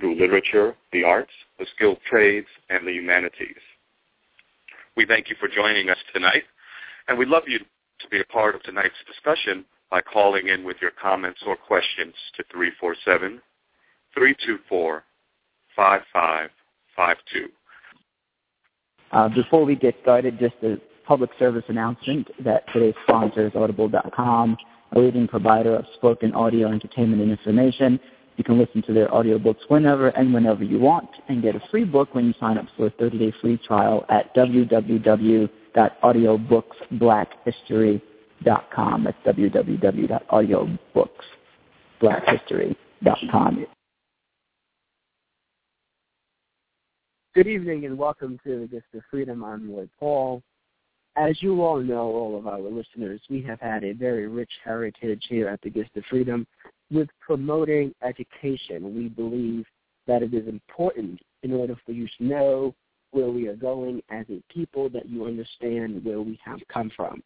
through literature, the arts, the skilled trades, and the humanities. We thank you for joining us tonight, and we'd love you to be a part of tonight's discussion by calling in with your comments or questions to 347-324-5552. Uh, before we get started, just a public service announcement that today's sponsor is Audible.com, a leading provider of spoken audio entertainment and information. You can listen to their audiobooks whenever and whenever you want and get a free book when you sign up for a 30-day free trial at www.audiobooksblackhistory.com. That's www.audiobooksblackhistory.com. Good evening and welcome to The Gist of Freedom. I'm Roy Paul. As you all know, all of our listeners, we have had a very rich heritage here at the Gist of Freedom with promoting education. We believe that it is important in order for you to know where we are going as a people, that you understand where we have come from.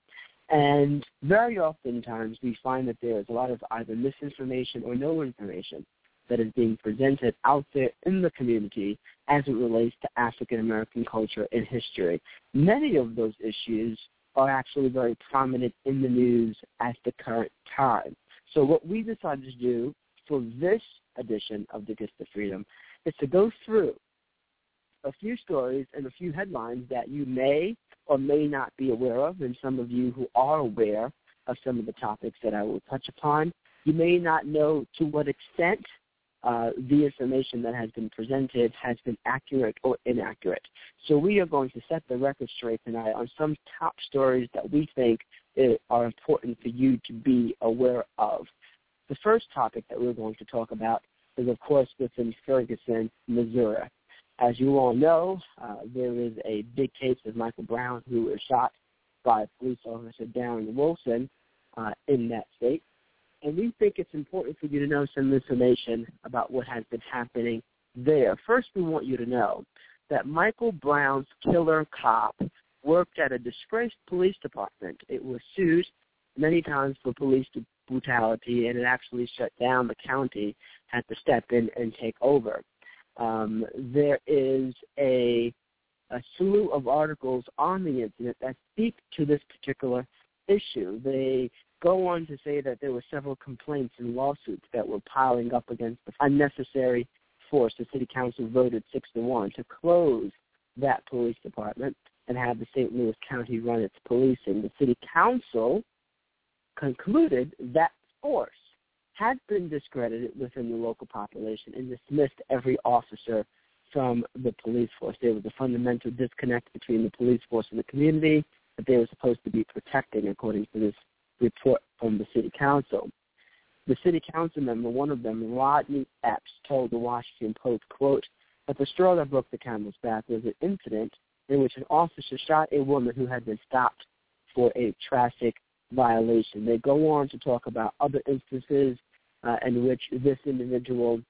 And very oftentimes we find that there is a lot of either misinformation or no information that is being presented out there in the community as it relates to African American culture and history. Many of those issues are actually very prominent in the news at the current time. So what we decided to do for this edition of the Gist of Freedom is to go through a few stories and a few headlines that you may or may not be aware of, and some of you who are aware of some of the topics that I will touch upon, you may not know to what extent uh, the information that has been presented has been accurate or inaccurate. So we are going to set the record straight tonight on some top stories that we think are important for you to be aware of. The first topic that we're going to talk about is, of course, within Ferguson, Missouri. As you all know, uh, there is a big case of Michael Brown who was shot by police officer Darren Wilson uh, in that state. And we think it's important for you to know some information about what has been happening there. First, we want you to know that Michael Brown's killer cop worked at a disgraced police department. It was sued many times for police brutality, and it actually shut down the county, had to step in and take over. Um, there is a a slew of articles on the incident that speak to this particular issue. They go on to say that there were several complaints and lawsuits that were piling up against the unnecessary force. The city council voted six to one to close that police department and have the St. Louis County run its policing. The city council concluded that force had been discredited within the local population and dismissed every officer from the police force. There was a fundamental disconnect between the police force and the community that they were supposed to be protecting, according to this report from the city council. The city council member, one of them, Rodney Epps, told the Washington Post, quote, that the straw that broke the camel's back was an incident in which an officer shot a woman who had been stopped for a traffic violation. They go on to talk about other instances uh, in which this individual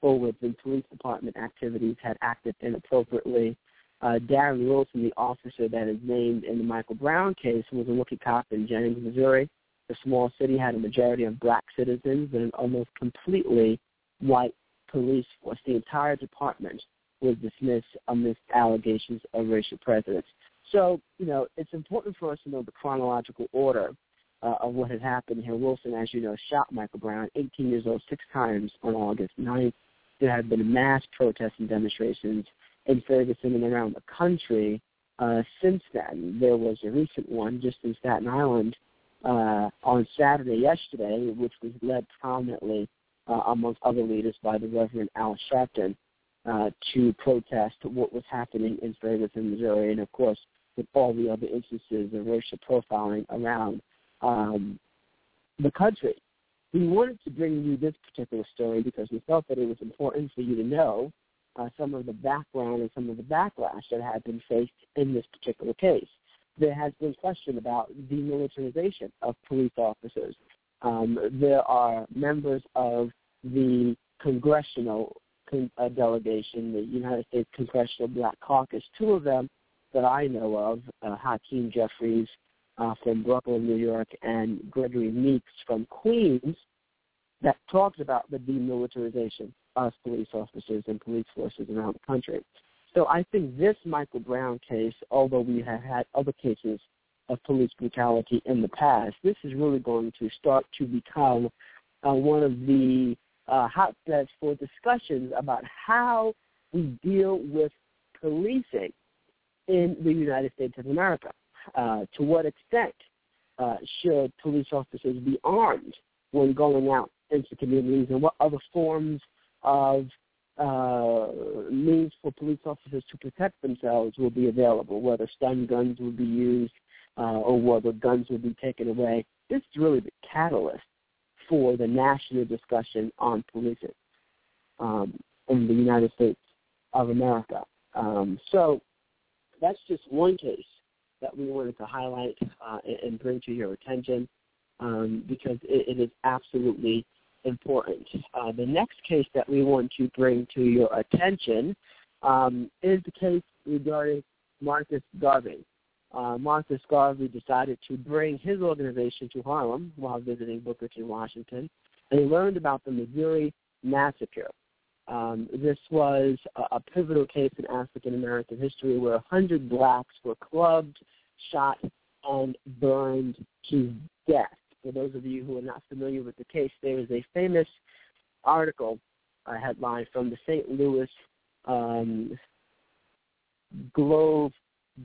or within police department activities had acted inappropriately. Uh, Darren Wilson, the officer that is named in the Michael Brown case, was a rookie cop in Jennings, Missouri. The small city had a majority of black citizens and an almost completely white police force. The entire department was dismissed amidst allegations of racial prejudice. So, you know, it's important for us to know the chronological order uh, of what had happened here. Wilson, as you know, shot Michael Brown, 18 years old, six times on August 9th there have been mass protests and demonstrations in Ferguson and around the country uh, since then. There was a recent one just in Staten Island uh, on Saturday yesterday, which was led prominently, uh, amongst other leaders, by the Reverend Al Sharpton uh, to protest what was happening in Ferguson, Missouri, and of course with all the other instances of racial profiling around um, the country. We wanted to bring you this particular story because we felt that it was important for you to know uh, some of the background and some of the backlash that had been faced in this particular case. There has been question about the militarization of police officers. Um, there are members of the congressional con- uh, delegation, the United States Congressional Black Caucus, two of them that I know of, uh, Hakeem Jeffries uh, from Brooklyn, New York, and Gregory Meeks from Queens, that talks about the demilitarization of police officers and police forces around the country. So I think this Michael Brown case, although we have had other cases of police brutality in the past, this is really going to start to become uh, one of the uh, hotbeds for discussions about how we deal with policing in the United States of America. Uh, to what extent uh, should police officers be armed when going out into communities, and what other forms of uh, means for police officers to protect themselves will be available, whether stun guns will be used uh, or whether guns will be taken away. This is really the catalyst for the national discussion on policing um, in the United States of America. Um, so that's just one case that we wanted to highlight uh, and bring to your attention um, because it, it is absolutely important. Uh, the next case that we want to bring to your attention um, is the case regarding Marcus Garvey. Uh, Marcus Garvey decided to bring his organization to Harlem while visiting Booker T. Washington, and he learned about the Missouri Massacre. Um, this was a, a pivotal case in African American history where 100 blacks were clubbed, shot, and burned to death. For those of you who are not familiar with the case, there is a famous article, a headline from the St. Louis um, Globe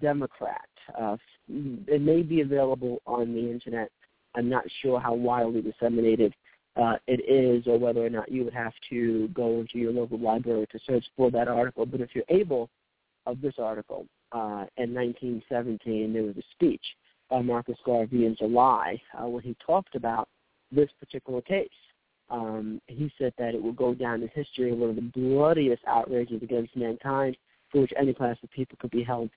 Democrat. Uh, it may be available on the internet. I'm not sure how widely disseminated uh, it is or whether or not you would have to go into your local library to search for that article. But if you're able, of this article, uh, in 1917, there was a speech by Marcus Garvey in July uh, where he talked about this particular case. Um, he said that it will go down in history as one of the bloodiest outrages against mankind for which any class of people could be held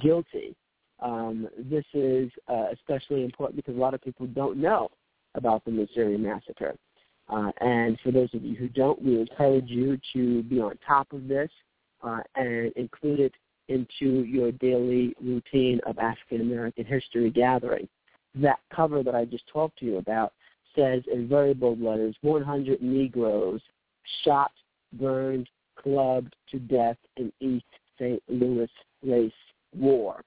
guilty. Um, this is uh, especially important because a lot of people don't know about the Missouri Massacre. Uh, and for those of you who don't, we encourage you to be on top of this uh, and include it into your daily routine of African American history gathering. That cover that I just talked to you about says in very bold letters 100 Negroes shot, burned, clubbed to death in East St. Louis race war.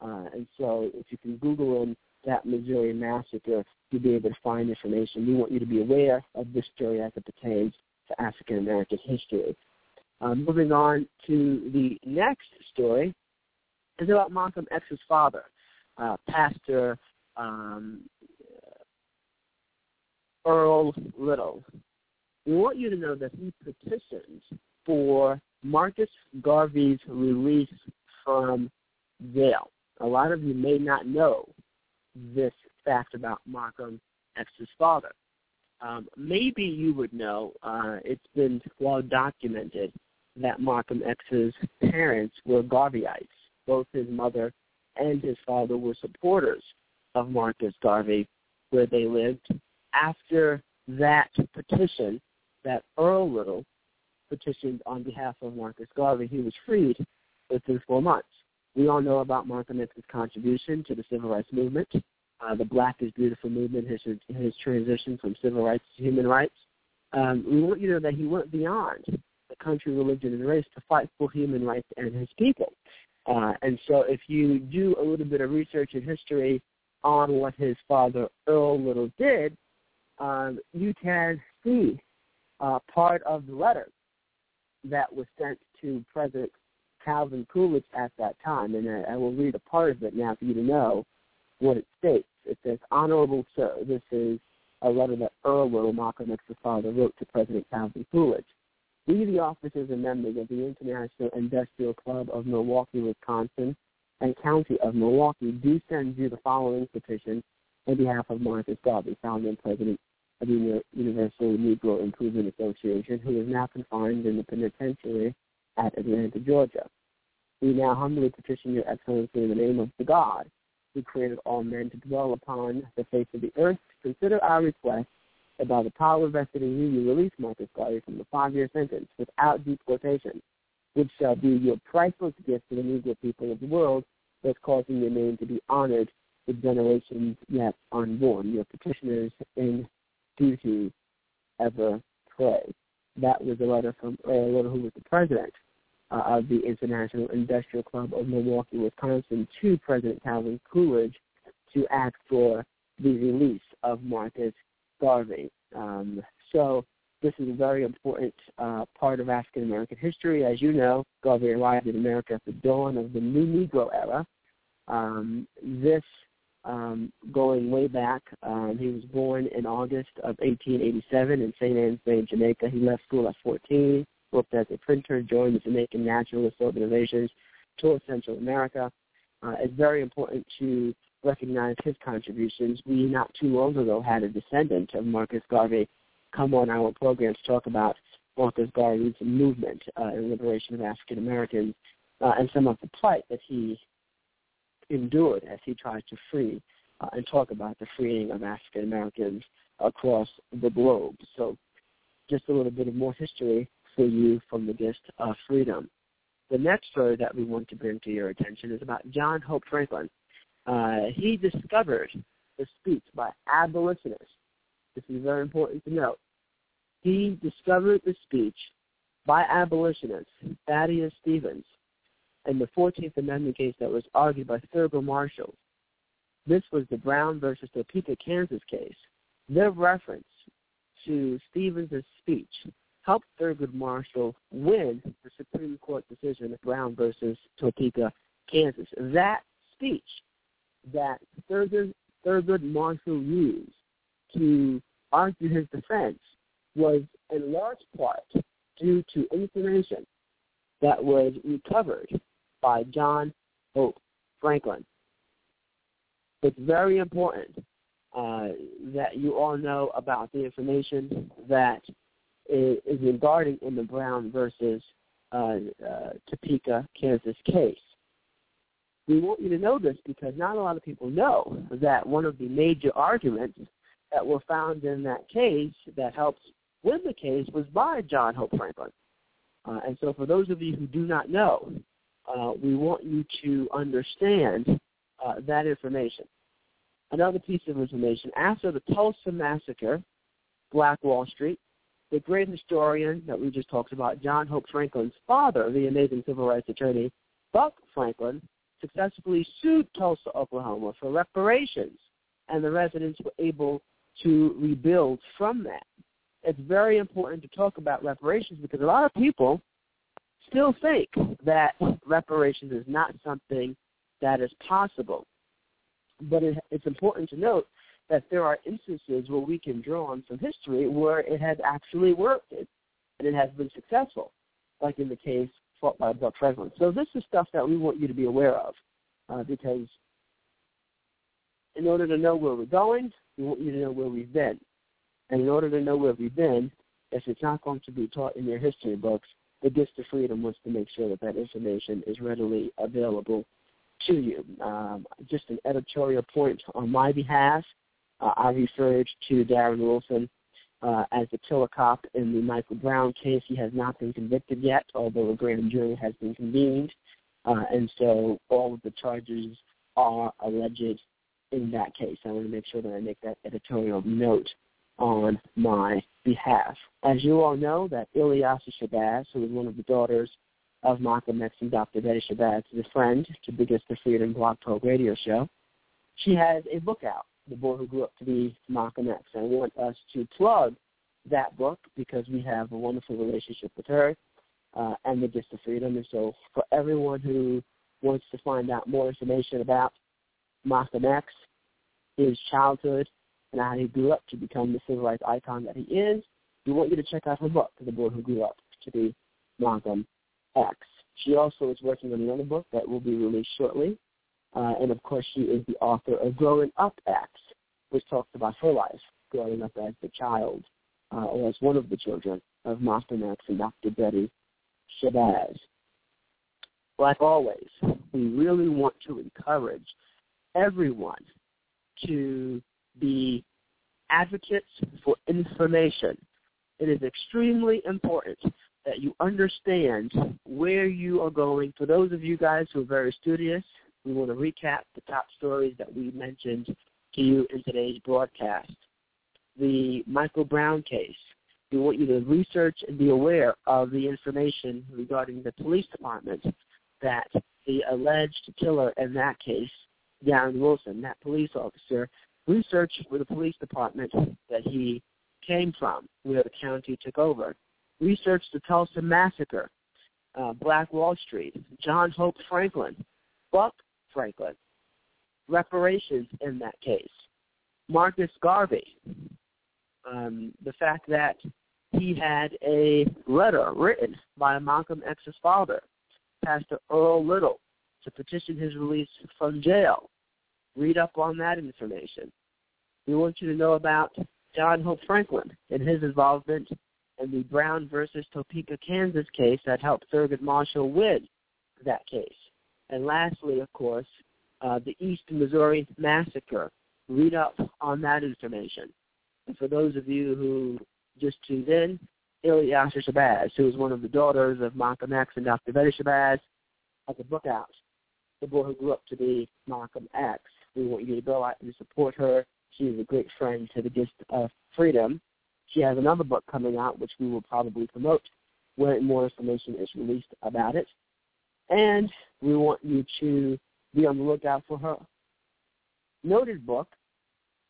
Uh, and so if you can Google in that Missouri massacre, you'll be able to find information. We want you to be aware of this story as it pertains to African American history. Uh, moving on to the next story is about Malcolm X's father, uh, Pastor um, Earl Little. We want you to know that he petitioned for Marcus Garvey's release from jail. A lot of you may not know this fact about Malcolm X's father. Um, maybe you would know, uh, it's been well documented that Malcolm X's parents were Garveyites. Both his mother and his father were supporters of Marcus Garvey where they lived. After that petition that Earl Little petitioned on behalf of Marcus Garvey, he was freed within four months. We all know about Malcolm X's contribution to the civil rights movement, uh, the Black is Beautiful movement, his his transition from civil rights to human rights. Um, we want you to know that he went beyond country, religion, and race to fight for human rights and his people. Uh, and so, if you do a little bit of research and history on what his father Earl Little did, um, you can see uh, part of the letter that was sent to President Calvin Coolidge at that time, and I, I will read a part of it now for you to know what it states. It says, Honorable Sir, this is a letter that Earl Little, Malcolm X's father, wrote to President Calvin Coolidge. We, the officers and members of the International Industrial Club of Milwaukee, Wisconsin, and County of Milwaukee, do send you the following petition on behalf of Marcus Garvey, founder and president of the Universal Negro Improvement Association, who is now confined in the penitentiary at Atlanta, Georgia. We now humbly petition your excellency in the name of the God who created all men to dwell upon the face of the earth consider our request that by the power vested in you, you release Marcus Garvey from the five-year sentence without deportation, which shall be your priceless gift to the Negro people of the world, thus causing your name to be honored with generations yet unborn. Your petitioners in duty ever pray. That was a letter from Earl Little, who was the president uh, of the International Industrial Club of Milwaukee, Wisconsin, to President Calvin Coolidge to ask for the release of Marcus Garvey. Um, so this is a very important uh, part of African American history. As you know, Garvey arrived in America at the dawn of the New Negro era. Um, this um, going way back. Um, he was born in August of 1887 in St. Ann's Bay, Jamaica. He left school at 14, worked as a printer, joined the Jamaican Naturalist Organizations, toured Central America. Uh, it's very important to recognize his contributions. We not too long ago had a descendant of Marcus Garvey come on our program to talk about Marcus Garvey's movement uh, in liberation of African Americans uh, and some of the plight that he endured as he tried to free uh, and talk about the freeing of African Americans across the globe. So just a little bit of more history for you from the Gist of Freedom. The next story that we want to bring to your attention is about John Hope Franklin. Uh, he discovered the speech by abolitionists. This is very important to note. He discovered the speech by abolitionists, Thaddeus Stevens, in the 14th Amendment case that was argued by Thurgood Marshall. This was the Brown versus Topeka, Kansas case. Their reference to Stevens' speech helped Thurgood Marshall win the Supreme Court decision of Brown versus Topeka, Kansas. That speech that Thurgood, Thurgood Marshall used to argue his defense was in large part due to information that was recovered by John Hope Franklin. It's very important uh, that you all know about the information that is, regarding in the Brown versus uh, uh, Topeka, Kansas case. We want you to know this because not a lot of people know that one of the major arguments that were found in that case that helped win the case was by John Hope Franklin. Uh, and so for those of you who do not know, uh, we want you to understand uh, that information. Another piece of information, after the Tulsa Massacre, Black Wall Street, the great historian that we just talked about, John Hope Franklin's father, the amazing civil rights attorney, Buck Franklin, successfully sued Tulsa, Oklahoma for reparations, and the residents were able to rebuild from that. It's very important to talk about reparations because a lot of people still think that reparations is not something that is possible. But it, it's important to note that there are instances where we can draw on some history where it has actually worked and it has been successful, like in the case by Buck Franklin. So this is stuff that we want you to be aware of uh, because in order to know where we're going, we want you to know where we've been. And in order to know where we've been, if it's not going to be taught in your history books, the Gist of Freedom wants to make sure that that information is readily available to you. Um, just an editorial point on my behalf, uh, I referred to Darren Wilson uh, as the killer cop in the Michael Brown case. He has not been convicted yet, although a grand jury has been convened. Uh, and so all of the charges are alleged in that case. I want to make sure that I make that editorial note on my behalf. As you all know, that Ilyasah Shabazz, who is one of the daughters of Malcolm X and Dr. Betty Shabazz, is a friend to Biggest the Freedom Blog Talk Radio Show. She has a book out, The Boy Who Grew Up to Be Malcolm X. I want us to plug that book because we have a wonderful relationship with her. uh, and the Gist of Freedom. And so for everyone who wants to find out more information about Malcolm X, his childhood, and how he grew up to become the civil rights icon that he is, we want you to check out her book, The Boy Who Grew Up to Be Malcolm X. She also is working on another book that will be released shortly. Uh, and of course, she is the author of Growing Up X, which talks about her life growing up as the child uh, or as one of the children of Malcolm X and Dr. Betty Shabazz. Like always, we really want to encourage everyone to be advocates for information. It is extremely important that you understand where you are going. For those of you guys who are very studious, we want to recap the top stories that we mentioned to you in today's broadcast. The Michael Brown case. We want you to research and be aware of the information regarding the police department that the alleged killer in that case, Darren Wilson, that police officer, researched with the police department that he came from, where the county took over. Researched the Tulsa massacre, uh, Black Wall Street, John Hope Franklin, Buck Franklin, reparations in that case, Marcus Garvey, um, the fact that he had a letter written by Malcolm X's father, Pastor Earl Little, to petition his release from jail. Read up on that information. We want you to know about John Hope Franklin and his involvement in the Brown versus Topeka, Kansas case that helped Thurgood Marshall win that case. And lastly, of course, uh, the East Missouri Massacre. Read up on that information. And for those of you who just tuned in, Ilyasah Shabazz, who is one of the daughters of Malcolm X and Dr. Betty Shabazz, has a book out, The Boy Who Grew Up to Be Malcolm X. We want you to go out and support her. She is a great friend to the Gist of Freedom. She has another book coming out, which we will probably promote when more information is released about it. And we want you to be on the lookout for her noted book,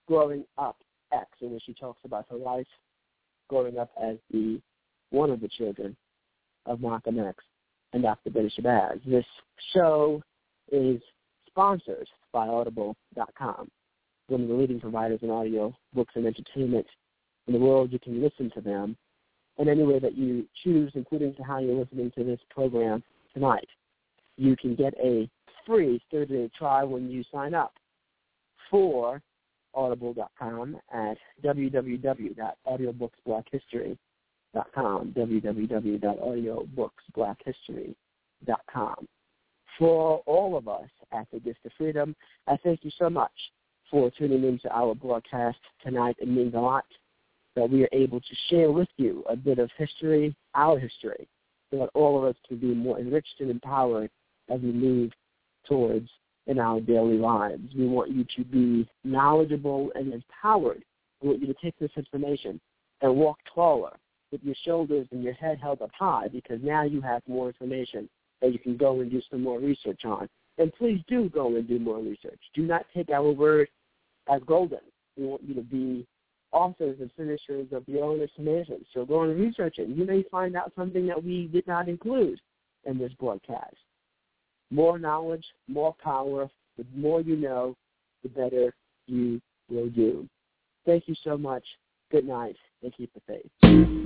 Growing Up X, in which she talks about her life growing up as the one of the children of Malcolm X and Dr. Betty Shabazz. This show is sponsored by Audible.com, one of the leading providers in audio, books, and entertainment in the world. You can listen to them in any way that you choose, including to how you're listening to this program tonight. You can get a free 30-day trial when you sign up for audible.com at www.audiobooksblackhistory.com, www.audiobooksblackhistory.com. For all of us at the Gist of Freedom, I thank you so much for tuning into our broadcast tonight. It means a lot that we are able to share with you a bit of history, our history, so that all of us can be more enriched and empowered as we move towards in our daily lives. We want you to be knowledgeable and empowered. We want you to take this information and walk taller with your shoulders and your head held up high because now you have more information that you can go and do some more research on. And please do go and do more research. Do not take our word as golden. We want you to be authors and finishers of your own information. So go and research it. You may find out something that we did not include in this broadcast. More knowledge, more power. The more you know, the better you will do. Thank you so much. Good night, and keep the faith.